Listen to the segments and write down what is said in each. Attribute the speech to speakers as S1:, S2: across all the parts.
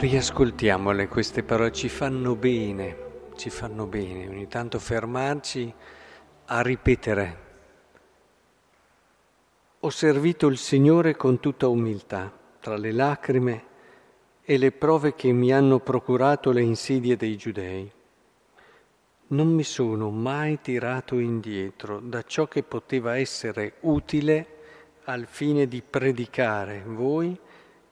S1: Riascoltiamole queste parole, ci fanno bene, ci fanno bene ogni tanto fermarci a ripetere. Ho servito il Signore con tutta umiltà, tra le lacrime e le prove che mi hanno procurato le insidie dei giudei. Non mi sono mai tirato indietro da ciò che poteva essere utile al fine di predicare voi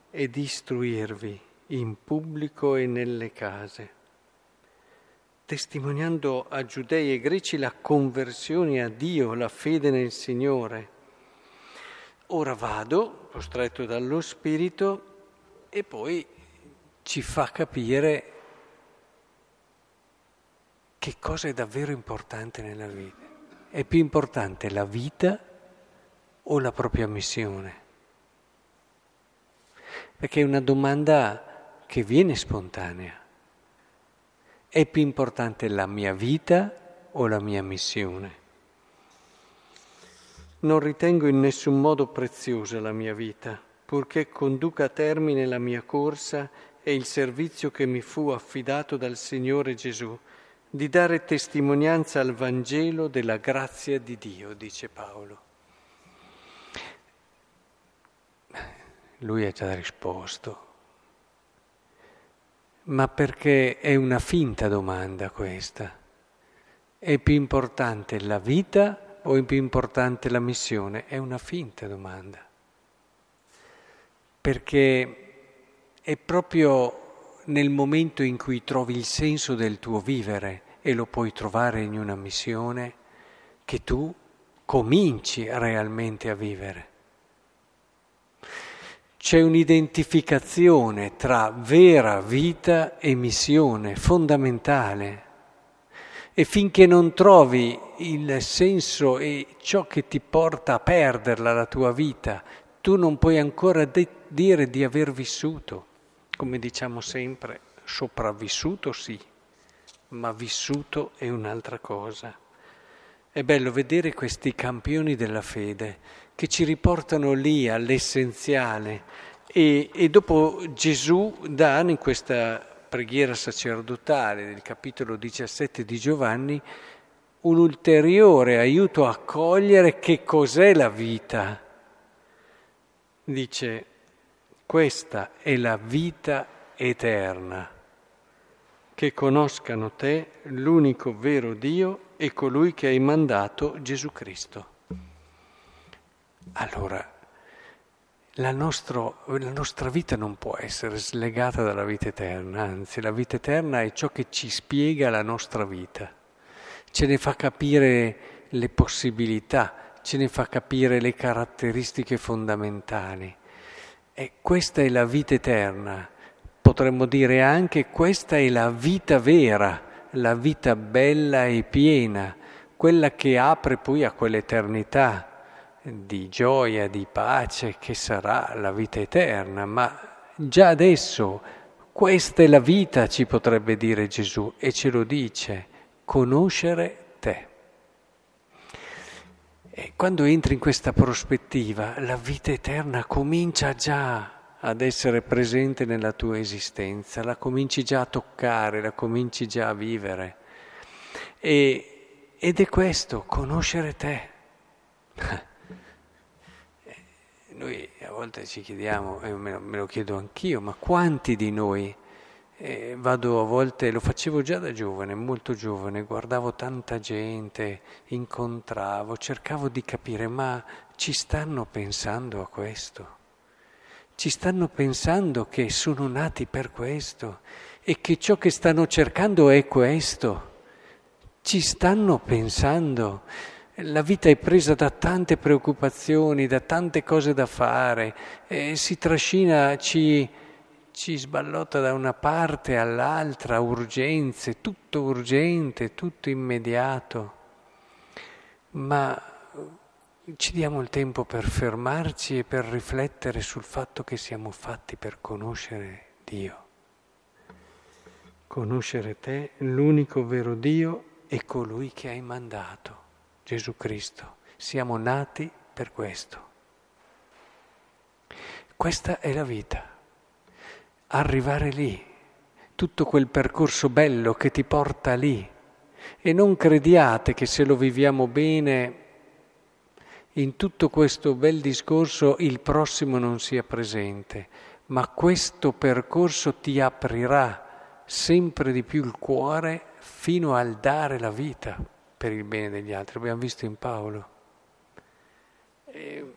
S1: e di istruirvi in pubblico e nelle case, testimoniando a giudei e greci la conversione a Dio, la fede nel Signore. Ora vado, costretto dallo Spirito, e poi ci fa capire che cosa è davvero importante nella vita. È più importante la vita o la propria missione? Perché è una domanda che viene spontanea. È più importante la mia vita o la mia missione? Non ritengo in nessun modo preziosa la mia vita, purché conduca a termine la mia corsa e il servizio che mi fu affidato dal Signore Gesù, di dare testimonianza al Vangelo della grazia di Dio, dice Paolo. Lui ha già risposto, ma perché è una finta domanda questa. È più importante la vita o è più importante la missione? È una finta domanda. Perché è proprio nel momento in cui trovi il senso del tuo vivere e lo puoi trovare in una missione che tu cominci realmente a vivere. C'è un'identificazione tra vera vita e missione fondamentale. E finché non trovi il senso e ciò che ti porta a perderla la tua vita, tu non puoi ancora de- dire di aver vissuto. Come diciamo sempre, sopravvissuto sì, ma vissuto è un'altra cosa. È bello vedere questi campioni della fede che ci riportano lì all'essenziale e, e dopo Gesù dà in questa preghiera sacerdotale del capitolo 17 di Giovanni un ulteriore aiuto a cogliere che cos'è la vita. Dice, questa è la vita eterna, che conoscano te, l'unico vero Dio e colui che hai mandato Gesù Cristo. Allora, la, nostro, la, nostra vita non può essere slegata dalla vita eterna, anzi la vita eterna è ciò che ci spiega la nostra vita, ce ne fa capire le possibilità, ce ne fa capire le caratteristiche fondamentali. E questa è la vita eterna, potremmo dire anche questa è la vita vera, la vita bella e piena, quella che apre poi a quell'eternità di gioia, di pace che sarà la vita eterna, ma già adesso questa è la vita, ci potrebbe dire Gesù, e ce lo dice, conoscere te. E quando entri in questa prospettiva, la vita eterna comincia già ad essere presente nella tua esistenza, la cominci già a toccare, la cominci già a vivere. E, ed è questo, conoscere te. Noi a volte ci chiediamo, e me, me lo chiedo anch'io, ma quanti di noi eh, vado a volte, lo facevo già da giovane, molto giovane, guardavo tanta gente, incontravo, cercavo di capire, ma ci stanno pensando a questo? Ci stanno pensando che sono nati per questo e che ciò che stanno cercando è questo? Ci stanno pensando? La vita è presa da tante preoccupazioni, da tante cose da fare, si trascina, ci, ci sballotta da una parte all'altra, urgenze, tutto urgente, tutto immediato. Ma ci diamo il tempo per fermarci e per riflettere sul fatto che siamo fatti per conoscere Dio. Conoscere te, l'unico vero Dio e colui che hai mandato. Gesù Cristo. Siamo nati per questo. Questa è la vita. arrivare lì, tutto quel percorso bello che ti porta lì. E non crediate che se lo viviamo bene, in tutto questo bel discorso il prossimo non sia presente, ma questo percorso ti aprirà sempre di più il cuore fino al dare la vita per il bene degli altri. Abbiamo visto in Paolo. E,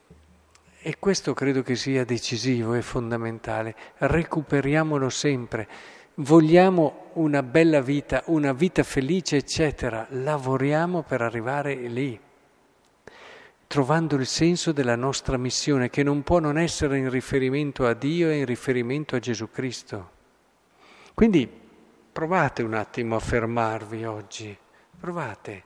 S1: e questo credo che sia decisivo e fondamentale. Recuperiamolo sempre. Vogliamo una bella vita, una vita felice, eccetera. Lavoriamo per arrivare lì trovando il senso della nostra missione, che non può non essere in riferimento a Dio e in riferimento a Gesù Cristo. Quindi provate un attimo a fermarvi oggi, provate.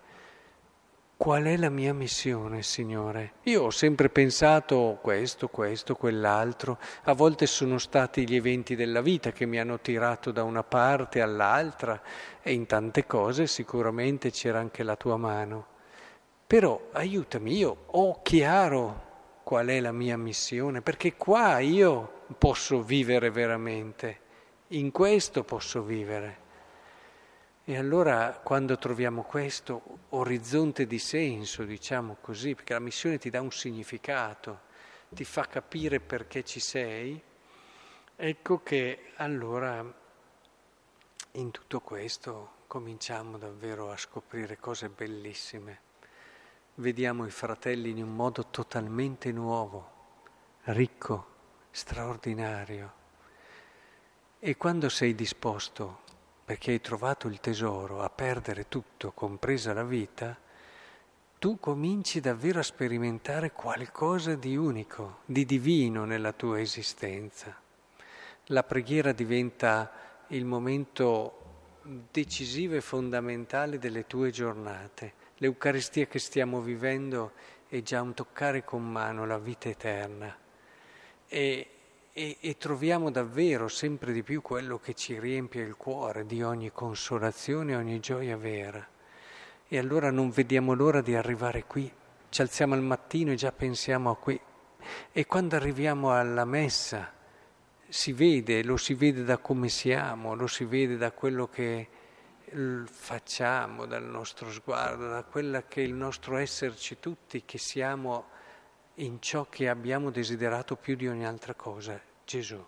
S1: Qual è la mia missione, Signore? Io ho sempre pensato questo, questo, quell'altro. A volte sono stati gli eventi della vita che mi hanno tirato da una parte all'altra e in tante cose sicuramente c'era anche la tua mano. Però aiutami, io ho chiaro qual è la mia missione, perché qua io posso vivere veramente, in questo posso vivere. E allora quando troviamo questo orizzonte di senso, diciamo così, perché la missione ti dà un significato, ti fa capire perché ci sei, ecco che allora in tutto questo cominciamo davvero a scoprire cose bellissime vediamo i fratelli in un modo totalmente nuovo, ricco, straordinario. E quando sei disposto, perché hai trovato il tesoro, a perdere tutto, compresa la vita, tu cominci davvero a sperimentare qualcosa di unico, di divino nella tua esistenza. La preghiera diventa il momento decisivo e fondamentale delle tue giornate L'Eucaristia che stiamo vivendo è già un toccare con mano la vita eterna e, e, e troviamo davvero sempre di più quello che ci riempie il cuore di ogni consolazione, ogni gioia vera. E allora non vediamo l'ora di arrivare qui, ci alziamo al mattino e già pensiamo a qui. E quando arriviamo alla messa si vede, lo si vede da come siamo, lo si vede da quello che facciamo, dal nostro sguardo, da quella che è il nostro esserci tutti, che siamo in ciò che abbiamo desiderato più di ogni altra cosa, Gesù.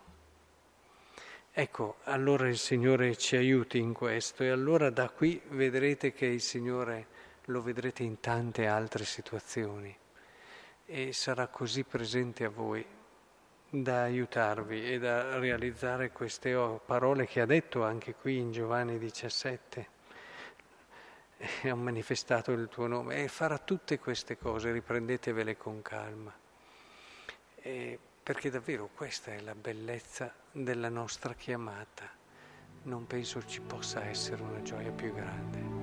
S1: Ecco, allora il Signore ci aiuti in questo e allora da qui vedrete che il Signore lo vedrete in tante altre situazioni e sarà così presente a voi da aiutarvi e da realizzare queste parole che ha detto anche qui in Giovanni 17. E ha manifestato il tuo nome e farà tutte queste cose, riprendetevele con calma. E perché davvero questa è la bellezza della nostra chiamata. Non penso ci possa essere una gioia più grande.